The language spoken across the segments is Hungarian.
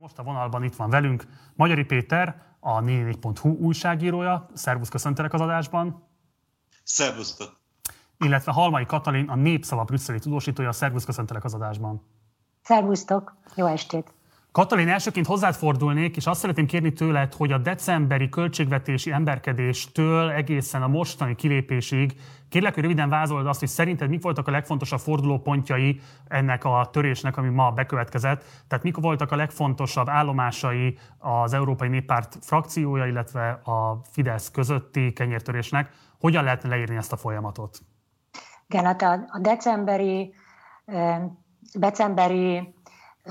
Most a vonalban itt van velünk Magyari Péter, a 44.hu újságírója. Szervusz, köszöntelek az adásban. Szervusztok. Illetve Halmai Katalin, a Népszava brüsszeli tudósítója. Szervusz, köszöntelek az adásban. Szervusztok, jó estét. Katalin, elsőként hozzád fordulnék, és azt szeretném kérni tőled, hogy a decemberi költségvetési emberkedéstől egészen a mostani kilépésig kérlek, hogy röviden vázold azt, hogy szerinted mik voltak a legfontosabb fordulópontjai ennek a törésnek, ami ma bekövetkezett. Tehát mik voltak a legfontosabb állomásai az Európai Néppárt frakciója, illetve a Fidesz közötti kenyértörésnek. Hogyan lehetne leírni ezt a folyamatot? Igen, hát a decemberi, decemberi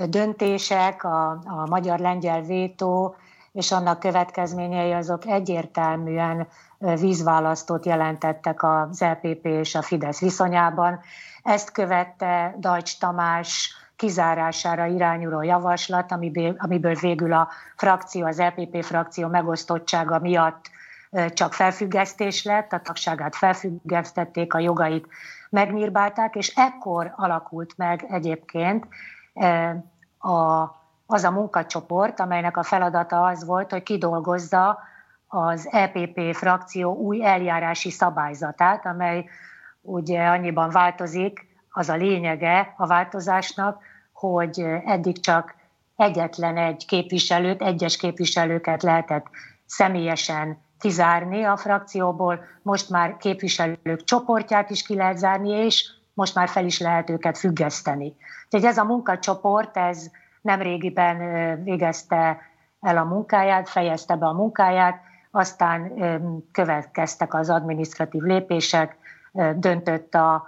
döntések, a, a magyar-lengyel vétó és annak következményei azok egyértelműen vízválasztót jelentettek az LPP és a Fidesz viszonyában. Ezt követte Dajcs Tamás kizárására irányuló javaslat, amiből, amiből végül a frakció, az LPP frakció megosztottsága miatt csak felfüggesztés lett, a tagságát felfüggesztették, a jogait megnyírbálták, és ekkor alakult meg egyébként a, az a munkacsoport, amelynek a feladata az volt, hogy kidolgozza az EPP frakció új eljárási szabályzatát, amely ugye annyiban változik, az a lényege a változásnak, hogy eddig csak egyetlen egy képviselőt, egyes képviselőket lehetett személyesen kizárni a frakcióból, most már képviselők csoportját is ki lehet zárni, és most már fel is lehet őket függeszteni. Úgyhogy ez a munkacsoport, ez nem régiben végezte el a munkáját, fejezte be a munkáját, aztán következtek az administratív lépések, döntött a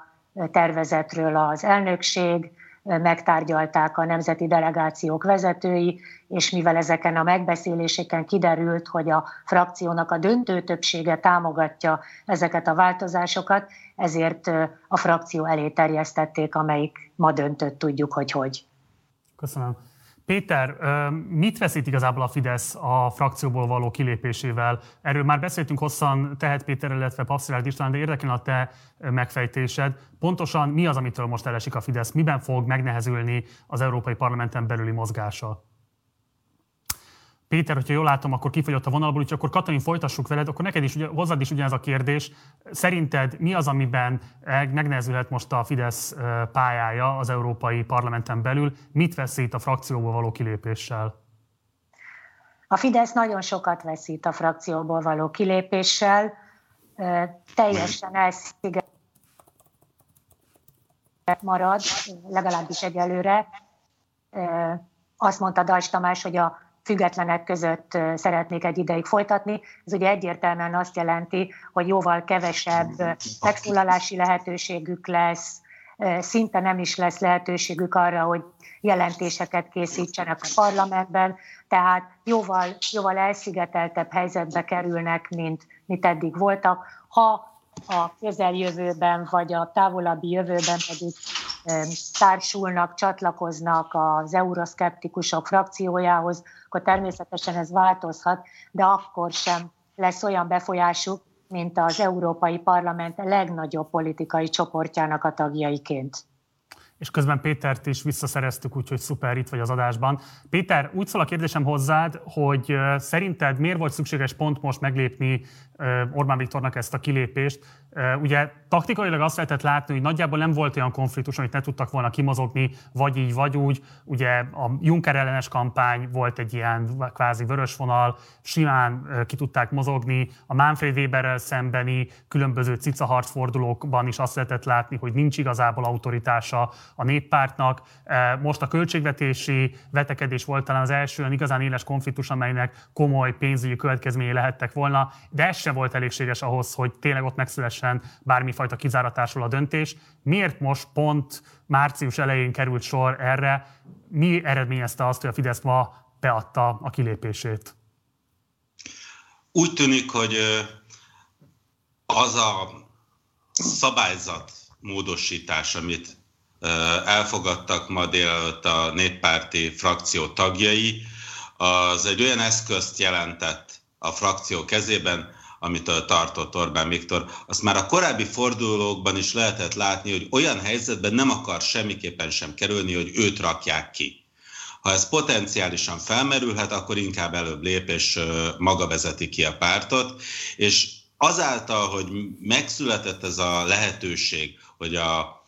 tervezetről az elnökség, megtárgyalták a nemzeti delegációk vezetői, és mivel ezeken a megbeszéléseken kiderült, hogy a frakciónak a döntő többsége támogatja ezeket a változásokat, ezért a frakció elé terjesztették, amelyik ma döntött, tudjuk, hogy hogy. Köszönöm. Péter, mit veszít igazából a Fidesz a frakcióból való kilépésével? Erről már beszéltünk hosszan Tehet Péter, illetve Papszilárd István, de érdekel a te megfejtésed. Pontosan mi az, amitől most elesik a Fidesz? Miben fog megnehezülni az Európai Parlamenten belüli mozgása? Péter, hogyha jól látom, akkor kifogyott a vonalból, úgyhogy akkor Katalin folytassuk veled, akkor neked is, hozzád is ugyanez a kérdés. Szerinted mi az, amiben megnehezülhet most a Fidesz pályája az Európai Parlamenten belül? Mit veszít a frakcióból való kilépéssel? A Fidesz nagyon sokat veszít a frakcióból való kilépéssel, teljesen elsziget marad, legalábbis egyelőre. Azt mondta Dajs Tamás, hogy a függetlenek között szeretnék egy ideig folytatni. Ez ugye egyértelműen azt jelenti, hogy jóval kevesebb megszólalási lehetőségük lesz, szinte nem is lesz lehetőségük arra, hogy jelentéseket készítsenek a parlamentben, tehát jóval, jóval elszigeteltebb helyzetbe kerülnek, mint, mint eddig voltak. Ha a közeljövőben vagy a távolabbi jövőben pedig társulnak, csatlakoznak az euroszkeptikusok frakciójához, akkor természetesen ez változhat, de akkor sem lesz olyan befolyásuk, mint az Európai Parlament legnagyobb politikai csoportjának a tagjaiként és közben Pétert is visszaszereztük, úgyhogy szuper, itt vagy az adásban. Péter, úgy szól a kérdésem hozzád, hogy szerinted miért volt szükséges pont most meglépni Orbán Viktornak ezt a kilépést? Ugye taktikailag azt lehetett látni, hogy nagyjából nem volt olyan konfliktus, amit ne tudtak volna kimozogni, vagy így, vagy úgy. Ugye a Juncker ellenes kampány volt egy ilyen kvázi vörös vonal, simán ki tudták mozogni. A Manfred Weberrel szembeni különböző cica fordulókban is azt lehetett látni, hogy nincs igazából autoritása a néppártnak. Most a költségvetési vetekedés volt talán az első olyan igazán éles konfliktus, amelynek komoly pénzügyi következményei lehettek volna, de ez sem volt elégséges ahhoz, hogy tényleg ott megszülessen bármifajta kizáratásról a döntés. Miért most pont március elején került sor erre? Mi eredményezte azt, hogy a Fidesz ma beadta a kilépését? Úgy tűnik, hogy az a szabályzat módosítás, amit elfogadtak ma délelőtt a néppárti frakció tagjai, az egy olyan eszközt jelentett a frakció kezében, amitől tartott Orbán Viktor. Azt már a korábbi fordulókban is lehetett látni, hogy olyan helyzetben nem akar semmiképpen sem kerülni, hogy őt rakják ki. Ha ez potenciálisan felmerülhet, akkor inkább előbb lép, és maga vezeti ki a pártot. És azáltal, hogy megszületett ez a lehetőség, hogy a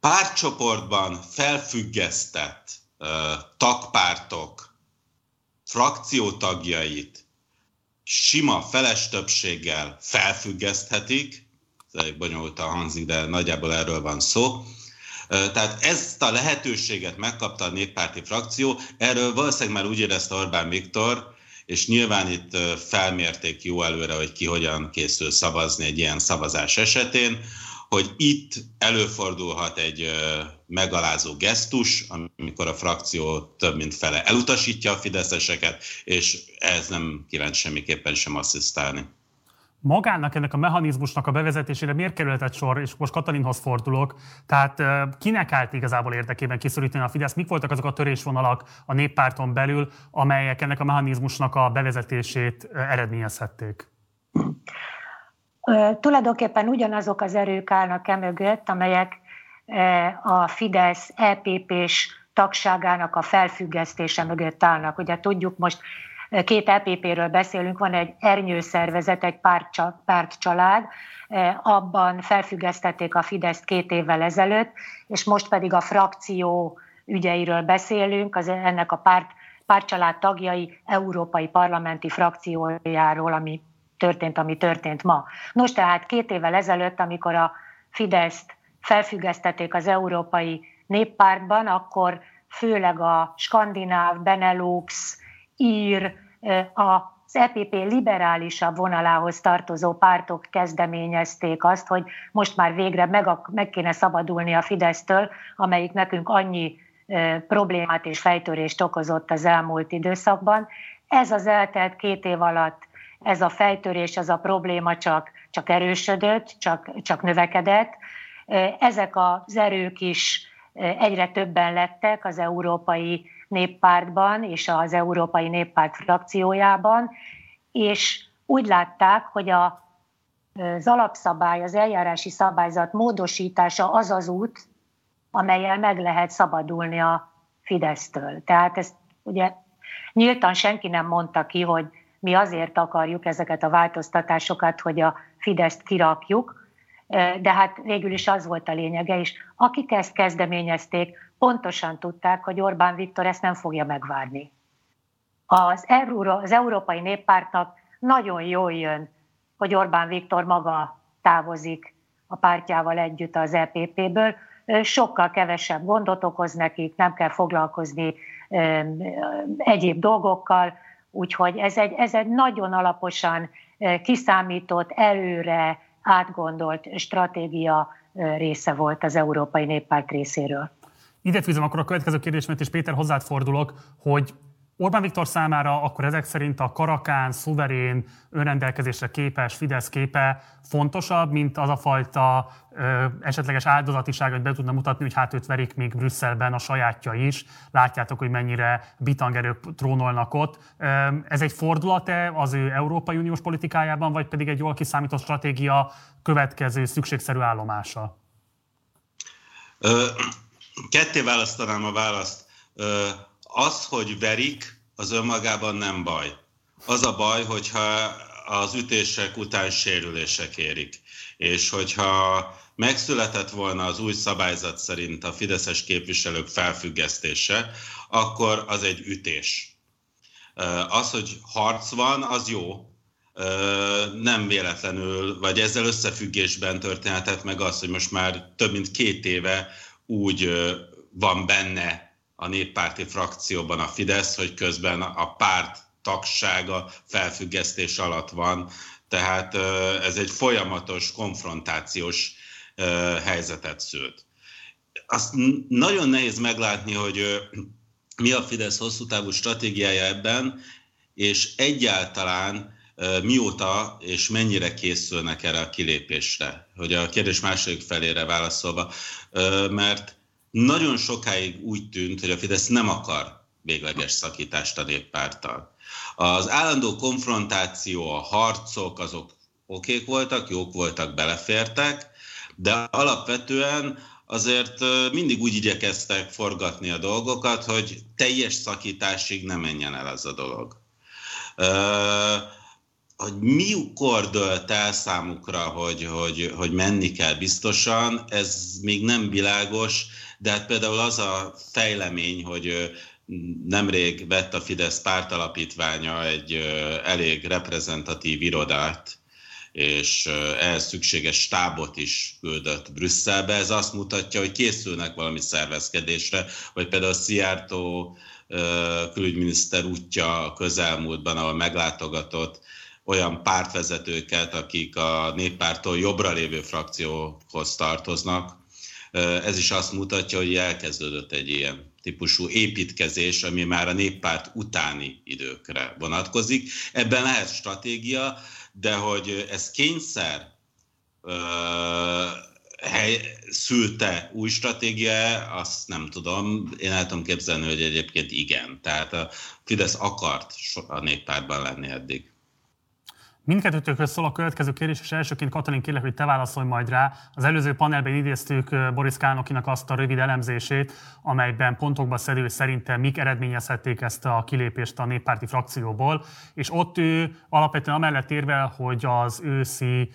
pártcsoportban felfüggesztett tagpártok frakciótagjait sima feles többséggel felfüggeszthetik, ez elég bonyolultan hangzik, de nagyjából erről van szó, tehát ezt a lehetőséget megkapta a néppárti frakció, erről valószínűleg már úgy érezte Orbán Viktor, és nyilván itt felmérték jó előre, hogy ki hogyan készül szavazni egy ilyen szavazás esetén, hogy itt előfordulhat egy megalázó gesztus, amikor a frakció több mint fele elutasítja a fideszeseket, és ez nem kíváncsi semmiképpen sem asszisztálni. Magának ennek a mechanizmusnak a bevezetésére miért kerülhetett sor, és most Katalinhoz fordulok, tehát kinek állt igazából érdekében kiszorítani a Fidesz, mik voltak azok a törésvonalak a néppárton belül, amelyek ennek a mechanizmusnak a bevezetését eredményezhették? Tulajdonképpen ugyanazok az erők állnak e amelyek a Fidesz EPP-s tagságának a felfüggesztése mögött állnak. Ugye tudjuk most két EPP-ről beszélünk, van egy ernyőszervezet, egy pártcsalád, abban felfüggesztették a Fideszt két évvel ezelőtt, és most pedig a frakció ügyeiről beszélünk, az ennek a párt, pártcsalád tagjai európai parlamenti frakciójáról, ami történt, ami történt ma. Nos, tehát két évvel ezelőtt, amikor a Fideszt felfüggesztették az európai néppártban, akkor főleg a skandináv, Benelux, ír, az EPP liberálisabb vonalához tartozó pártok kezdeményezték azt, hogy most már végre meg, meg kéne szabadulni a Fidesztől, amelyik nekünk annyi problémát és fejtörést okozott az elmúlt időszakban. Ez az eltelt két év alatt, ez a fejtörés, ez a probléma csak, csak erősödött, csak, csak növekedett. Ezek az erők is egyre többen lettek az európai néppártban és az Európai Néppárt frakciójában, és úgy látták, hogy a, az alapszabály, az eljárási szabályzat módosítása az az út, amelyel meg lehet szabadulni a Fidesztől. Tehát ezt ugye nyíltan senki nem mondta ki, hogy mi azért akarjuk ezeket a változtatásokat, hogy a Fideszt kirakjuk, de hát végül is az volt a lényege, és akik ezt kezdeményezték, pontosan tudták, hogy Orbán Viktor ezt nem fogja megvárni. Az, Euró, az Európai Néppártnak nagyon jól jön, hogy Orbán Viktor maga távozik a pártjával együtt az EPP-ből, sokkal kevesebb gondot okoz nekik, nem kell foglalkozni egyéb dolgokkal, úgyhogy ez egy, ez egy nagyon alaposan kiszámított, előre átgondolt stratégia része volt az Európai Néppárt részéről. Ide fűzöm akkor a következő kérdésmet, és Péter hozzád fordulok, hogy Orbán Viktor számára akkor ezek szerint a karakán, szuverén, önrendelkezésre képes Fidesz képe fontosabb, mint az a fajta ö, esetleges áldozatiság, hogy be tudna mutatni, hogy hát őt verik még Brüsszelben a sajátja is. Látjátok, hogy mennyire bitangerők trónolnak ott. Ö, ez egy fordulat-e az ő Európai Uniós politikájában, vagy pedig egy jól kiszámított stratégia következő szükségszerű állomása? Ö, ketté választanám a választ. Ö, az, hogy verik, az önmagában nem baj. Az a baj, hogyha az ütések után sérülések érik. És hogyha megszületett volna az új szabályzat szerint a fideszes képviselők felfüggesztése, akkor az egy ütés. Az, hogy harc van, az jó. Nem véletlenül, vagy ezzel összefüggésben történhetett meg az, hogy most már több mint két éve úgy van benne a néppárti frakcióban a Fidesz, hogy közben a párt tagsága felfüggesztés alatt van. Tehát ez egy folyamatos konfrontációs helyzetet szült. Azt nagyon nehéz meglátni, hogy mi a Fidesz hosszú távú stratégiája ebben, és egyáltalán mióta és mennyire készülnek erre a kilépésre, hogy a kérdés második felére válaszolva, mert nagyon sokáig úgy tűnt, hogy a Fidesz nem akar végleges szakítást a néppárttal. Az állandó konfrontáció, a harcok, azok okék voltak, jók voltak, belefértek, de alapvetően azért mindig úgy igyekeztek forgatni a dolgokat, hogy teljes szakításig nem menjen el ez a dolog. Hogy mikor dölt el számukra, hogy, hogy, hogy menni kell biztosan, ez még nem világos, de hát például az a fejlemény, hogy nemrég vett a Fidesz pártalapítványa egy elég reprezentatív irodát, és ehhez szükséges stábot is küldött Brüsszelbe. Ez azt mutatja, hogy készülnek valami szervezkedésre, vagy például Szijjártó külügyminiszter útja a közelmúltban, ahol meglátogatott olyan pártvezetőket, akik a néppártól jobbra lévő frakcióhoz tartoznak. Ez is azt mutatja, hogy elkezdődött egy ilyen típusú építkezés, ami már a néppárt utáni időkre vonatkozik. Ebben lehet stratégia, de hogy ez kényszer hely, szülte új stratégia, azt nem tudom. Én el tudom képzelni, hogy egyébként igen. Tehát a Fidesz akart a néppártban lenni eddig. Mindkettőtökhöz szól a következő kérdés, és elsőként Katalin kérlek, hogy te válaszolj majd rá. Az előző panelben idéztük Boris Kánokinak azt a rövid elemzését, amelyben pontokba szedő, hogy szerintem mik eredményezhették ezt a kilépést a néppárti frakcióból, és ott ő alapvetően amellett érvel, hogy az őszi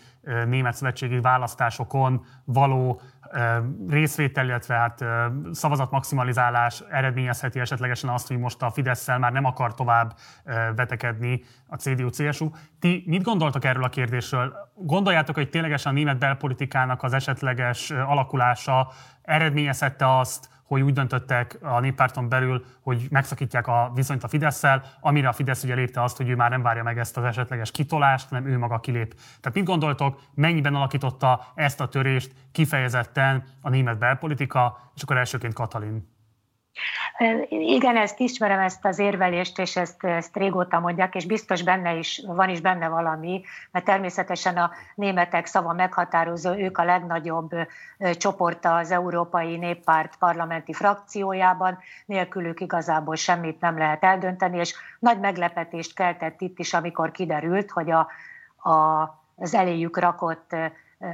német szövetségi választásokon való részvétel, illetve hát szavazatmaximalizálás eredményezheti esetlegesen azt, hogy most a fidesz már nem akar tovább vetekedni a CDU-CSU. Ti mit gondoltak erről a kérdésről? Gondoljátok, hogy ténylegesen a német belpolitikának az esetleges alakulása eredményezhette azt, hogy úgy döntöttek a néppárton belül, hogy megszakítják a viszonyt a fidesz amire a Fidesz ugye lépte azt, hogy ő már nem várja meg ezt az esetleges kitolást, hanem ő maga kilép. Tehát mit gondoltok, mennyiben alakította ezt a törést kifejezetten a német belpolitika, és akkor elsőként Katalin. Igen, ezt ismerem, ezt az érvelést, és ezt, ezt régóta mondják, és biztos benne is, van is benne valami, mert természetesen a németek szava meghatározó, ők a legnagyobb csoporta az Európai Néppárt parlamenti frakciójában, nélkülük igazából semmit nem lehet eldönteni, és nagy meglepetést keltett itt is, amikor kiderült, hogy a, a, az eléjük rakott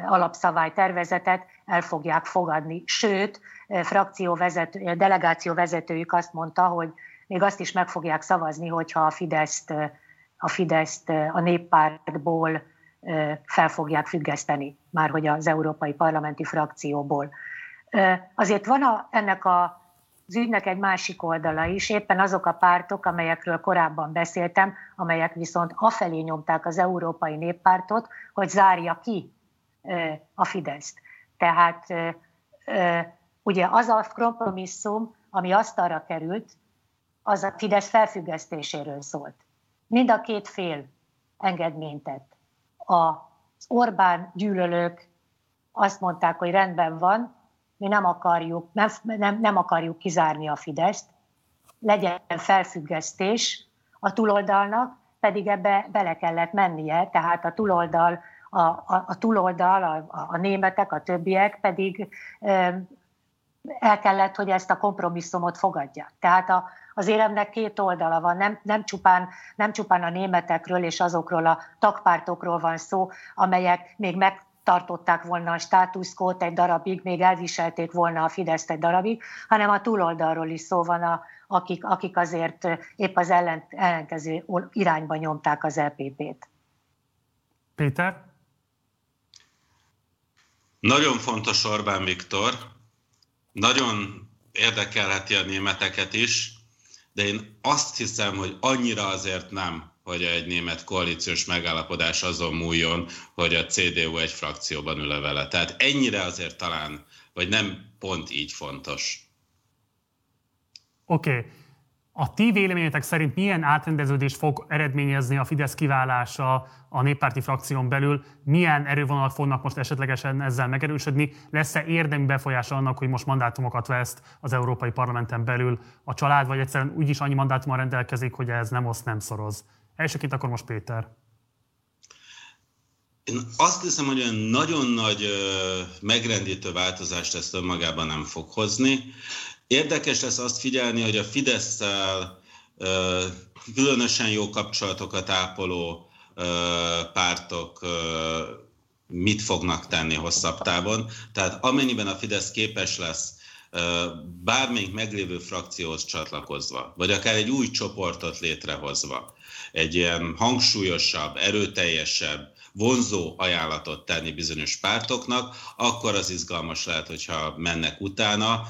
alapszabálytervezetet el fogják fogadni. Sőt, frakcióvezető, delegációvezetőjük azt mondta, hogy még azt is meg fogják szavazni, hogyha a Fideszt a, Fideszt a néppártból fel fogják függeszteni, már hogy az Európai Parlamenti frakcióból. Azért van a, ennek a, az ügynek egy másik oldala is, éppen azok a pártok, amelyekről korábban beszéltem, amelyek viszont afelé nyomták az Európai Néppártot, hogy zárja ki a Fideszt. Tehát ugye az a kompromisszum, ami asztalra került, az a Fidesz felfüggesztéséről szólt. Mind a két fél engedményt tett. Az Orbán gyűlölők azt mondták, hogy rendben van, mi nem akarjuk, nem, nem, nem akarjuk kizárni a Fideszt, legyen felfüggesztés, a túloldalnak pedig ebbe bele kellett mennie, tehát a túloldal a, a, a túloldal, a, a németek, a többiek pedig el kellett, hogy ezt a kompromisszumot fogadja. Tehát a, az éremnek két oldala van, nem, nem, csupán, nem csupán a németekről és azokról a tagpártokról van szó, amelyek még megtartották volna a státuszkót egy darabig, még elviselték volna a Fideszt egy darabig, hanem a túloldalról is szó van, a, akik, akik azért épp az ellen, ellenkező irányba nyomták az LPP-t. Péter? Nagyon fontos Orbán Viktor, nagyon érdekelheti a németeket is, de én azt hiszem, hogy annyira azért nem, hogy egy német koalíciós megállapodás azon múljon, hogy a CDU egy frakcióban ül vele. Tehát ennyire azért talán, vagy nem pont így fontos. Oké. Okay. A ti véleményetek szerint milyen átrendeződést fog eredményezni a Fidesz kiválása a néppárti frakción belül? Milyen erővonalak fognak most esetlegesen ezzel megerősödni? Lesz-e érdemi befolyása annak, hogy most mandátumokat veszt az Európai Parlamenten belül a család, vagy egyszerűen úgyis annyi mandátummal rendelkezik, hogy ez nem oszt, nem szoroz? Elsőként akkor most Péter. Én azt hiszem, hogy olyan nagyon nagy megrendítő változást ezt önmagában nem fog hozni. Érdekes lesz azt figyelni, hogy a fidesz különösen jó kapcsolatokat ápoló pártok mit fognak tenni hosszabb távon. Tehát amennyiben a Fidesz képes lesz bármelyik meglévő frakcióhoz csatlakozva, vagy akár egy új csoportot létrehozva, egy ilyen hangsúlyosabb, erőteljesebb, vonzó ajánlatot tenni bizonyos pártoknak, akkor az izgalmas lehet, hogyha mennek utána.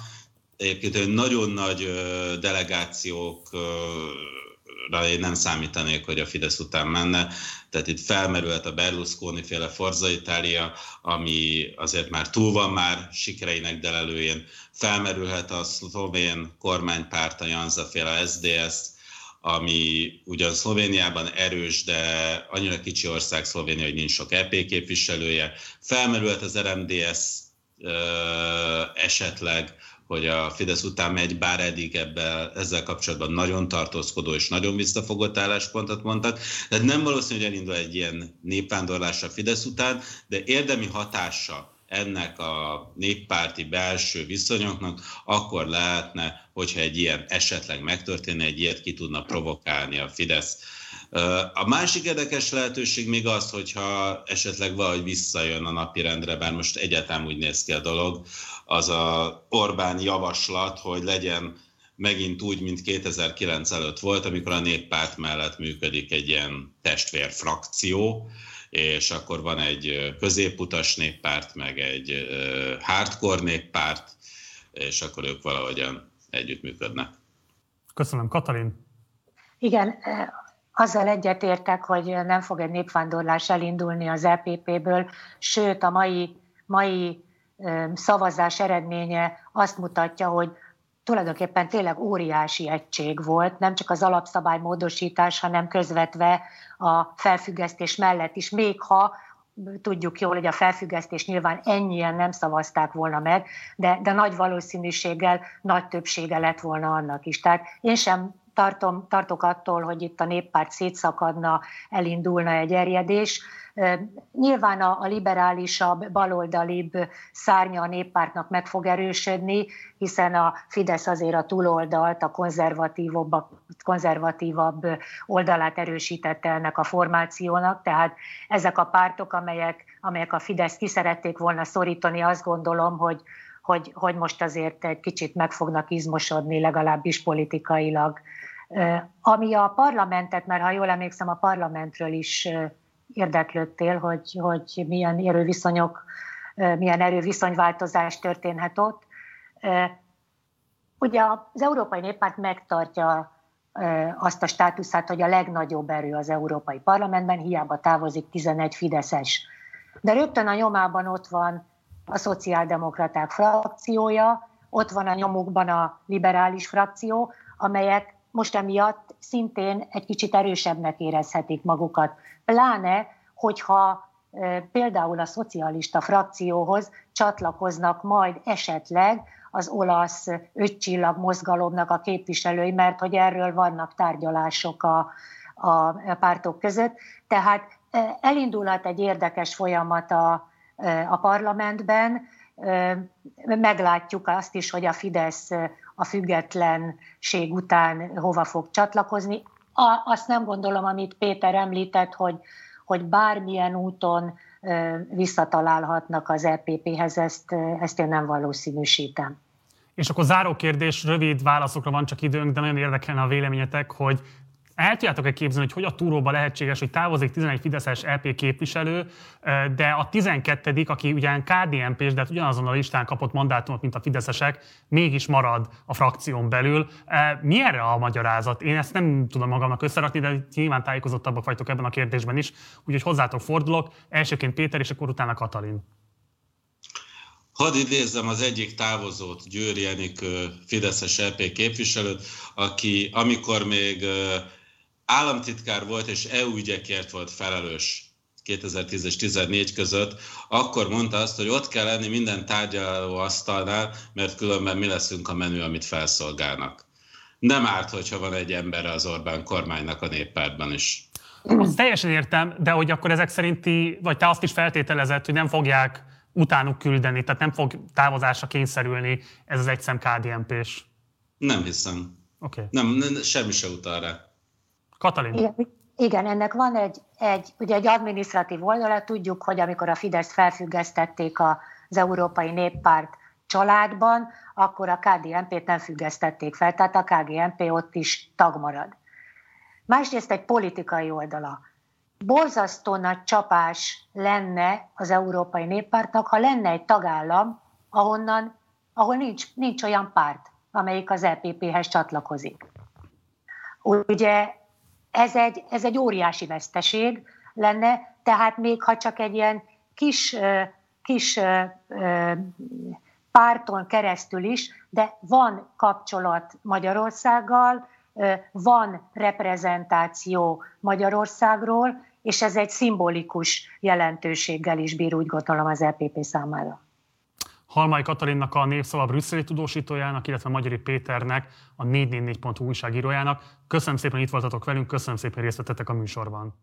Egyébként nagyon nagy delegációk én nem számítanék, hogy a Fidesz után menne. Tehát itt felmerülhet a Berlusconi féle Forza Italia, ami azért már túl van már sikereinek delelőjén. Felmerülhet a szlovén kormánypárt, a Janza féle SDS, ami ugyan Szlovéniában erős, de annyira kicsi ország Szlovénia, hogy nincs sok EP képviselője. Felmerülhet az RMDS esetleg, hogy a Fidesz után megy, bár eddig ebben, ezzel kapcsolatban nagyon tartózkodó és nagyon visszafogott álláspontot mondtak. Tehát nem valószínű, hogy elindul egy ilyen népvándorlás a Fidesz után, de érdemi hatása ennek a néppárti belső viszonyoknak, akkor lehetne, hogyha egy ilyen esetleg megtörténne, egy ilyet ki tudna provokálni a Fidesz. A másik érdekes lehetőség még az, hogyha esetleg valahogy visszajön a napirendre, bár most egyáltalán úgy néz ki a dolog, az a Orbán javaslat, hogy legyen megint úgy, mint 2009 előtt volt, amikor a néppárt mellett működik egy ilyen testvérfrakció, és akkor van egy középutas néppárt, meg egy hardcore néppárt, és akkor ők valahogyan együttműködnek. Köszönöm, Katalin. Igen, azzal egyetértek, hogy nem fog egy népvándorlás elindulni az EPP-ből, sőt a mai, mai szavazás eredménye azt mutatja, hogy tulajdonképpen tényleg óriási egység volt, nem csak az alapszabály módosítás, hanem közvetve a felfüggesztés mellett is, még ha tudjuk jól, hogy a felfüggesztés nyilván ennyien nem szavazták volna meg, de, de nagy valószínűséggel nagy többsége lett volna annak is. Tehát én sem tartom, tartok attól, hogy itt a néppárt szétszakadna, elindulna egy erjedés. Nyilván a, a liberálisabb, baloldalibb szárnya a néppártnak meg fog erősödni, hiszen a Fidesz azért a túloldalt, a konzervatívabb, konzervatívabb oldalát erősítette ennek a formációnak, tehát ezek a pártok, amelyek, amelyek a Fidesz ki szerették volna szorítani, azt gondolom, hogy, hogy, hogy most azért egy kicsit meg fognak izmosodni, legalábbis politikailag. Ami a parlamentet, mert ha jól emlékszem, a parlamentről is érdeklődtél, hogy, hogy milyen erőviszonyok, milyen erőviszonyváltozás történhet ott. Ugye az Európai Néppárt megtartja azt a státuszát, hogy a legnagyobb erő az Európai Parlamentben, hiába távozik 11 Fideszes. De rögtön a nyomában ott van a szociáldemokraták frakciója, ott van a nyomukban a liberális frakció, amelyek most emiatt szintén egy kicsit erősebbnek érezhetik magukat. Pláne, hogyha például a szocialista frakcióhoz csatlakoznak majd esetleg az olasz ötcsillag mozgalomnak a képviselői, mert hogy erről vannak tárgyalások a, a pártok között. Tehát elindulhat egy érdekes folyamat a, a parlamentben, meglátjuk azt is, hogy a Fidesz a függetlenség után hova fog csatlakozni. Azt nem gondolom, amit Péter említett, hogy, hogy bármilyen úton visszatalálhatnak az EPP-hez, ezt, ezt én nem valószínűsítem. És akkor záró kérdés, rövid válaszokra van csak időnk, de nagyon érdekelne a véleményetek, hogy el tudjátok-e képzelni, hogy hogy a túróba lehetséges, hogy távozik 11 Fideszes LP képviselő, de a 12 aki ugyan KDNP-s, de hát ugyanazon a listán kapott mandátumot, mint a Fideszesek, mégis marad a frakción belül. Mi erre a magyarázat? Én ezt nem tudom magamnak összerakni, de nyilván tájékozottabbak vagytok ebben a kérdésben is, úgyhogy hozzátok fordulok. Elsőként Péter, és akkor utána Katalin. Hadd idézzem az egyik távozót, Győri Enikő, Fideszes LP képviselőt, aki amikor még államtitkár volt és EU ügyekért volt felelős 2010 és 2014 között, akkor mondta azt, hogy ott kell lenni minden tárgyaló asztalnál, mert különben mi leszünk a menü, amit felszolgálnak. Nem árt, hogyha van egy ember az Orbán kormánynak a néppártban is. Azt teljesen értem, de hogy akkor ezek szerinti, vagy te azt is feltételezed, hogy nem fogják utánuk küldeni, tehát nem fog távozásra kényszerülni ez az egyszem KDNP-s. Nem hiszem. Okay. Nem, nem, semmi se utal rá. Katalin. Igen, Igen, ennek van egy, egy, ugye egy adminisztratív oldala, tudjuk, hogy amikor a Fidesz felfüggesztették az Európai Néppárt családban, akkor a KDNP-t nem függesztették fel, tehát a KGNP ott is tag marad. Másrészt egy politikai oldala. Borzasztó nagy csapás lenne az Európai Néppártnak, ha lenne egy tagállam, ahonnan, ahol nincs, nincs olyan párt, amelyik az EPP-hez csatlakozik. Ugye ez egy, ez egy óriási veszteség lenne, tehát még ha csak egy ilyen kis, kis párton keresztül is, de van kapcsolat Magyarországgal, van reprezentáció Magyarországról, és ez egy szimbolikus jelentőséggel is bír, úgy gondolom, az EPP számára. Halmai Katalinnak a Népszava brüsszeli tudósítójának, illetve Magyari Péternek, a 444.hu újságírójának. Köszönöm szépen, hogy itt voltatok velünk, köszönöm szépen, részt vettetek a műsorban.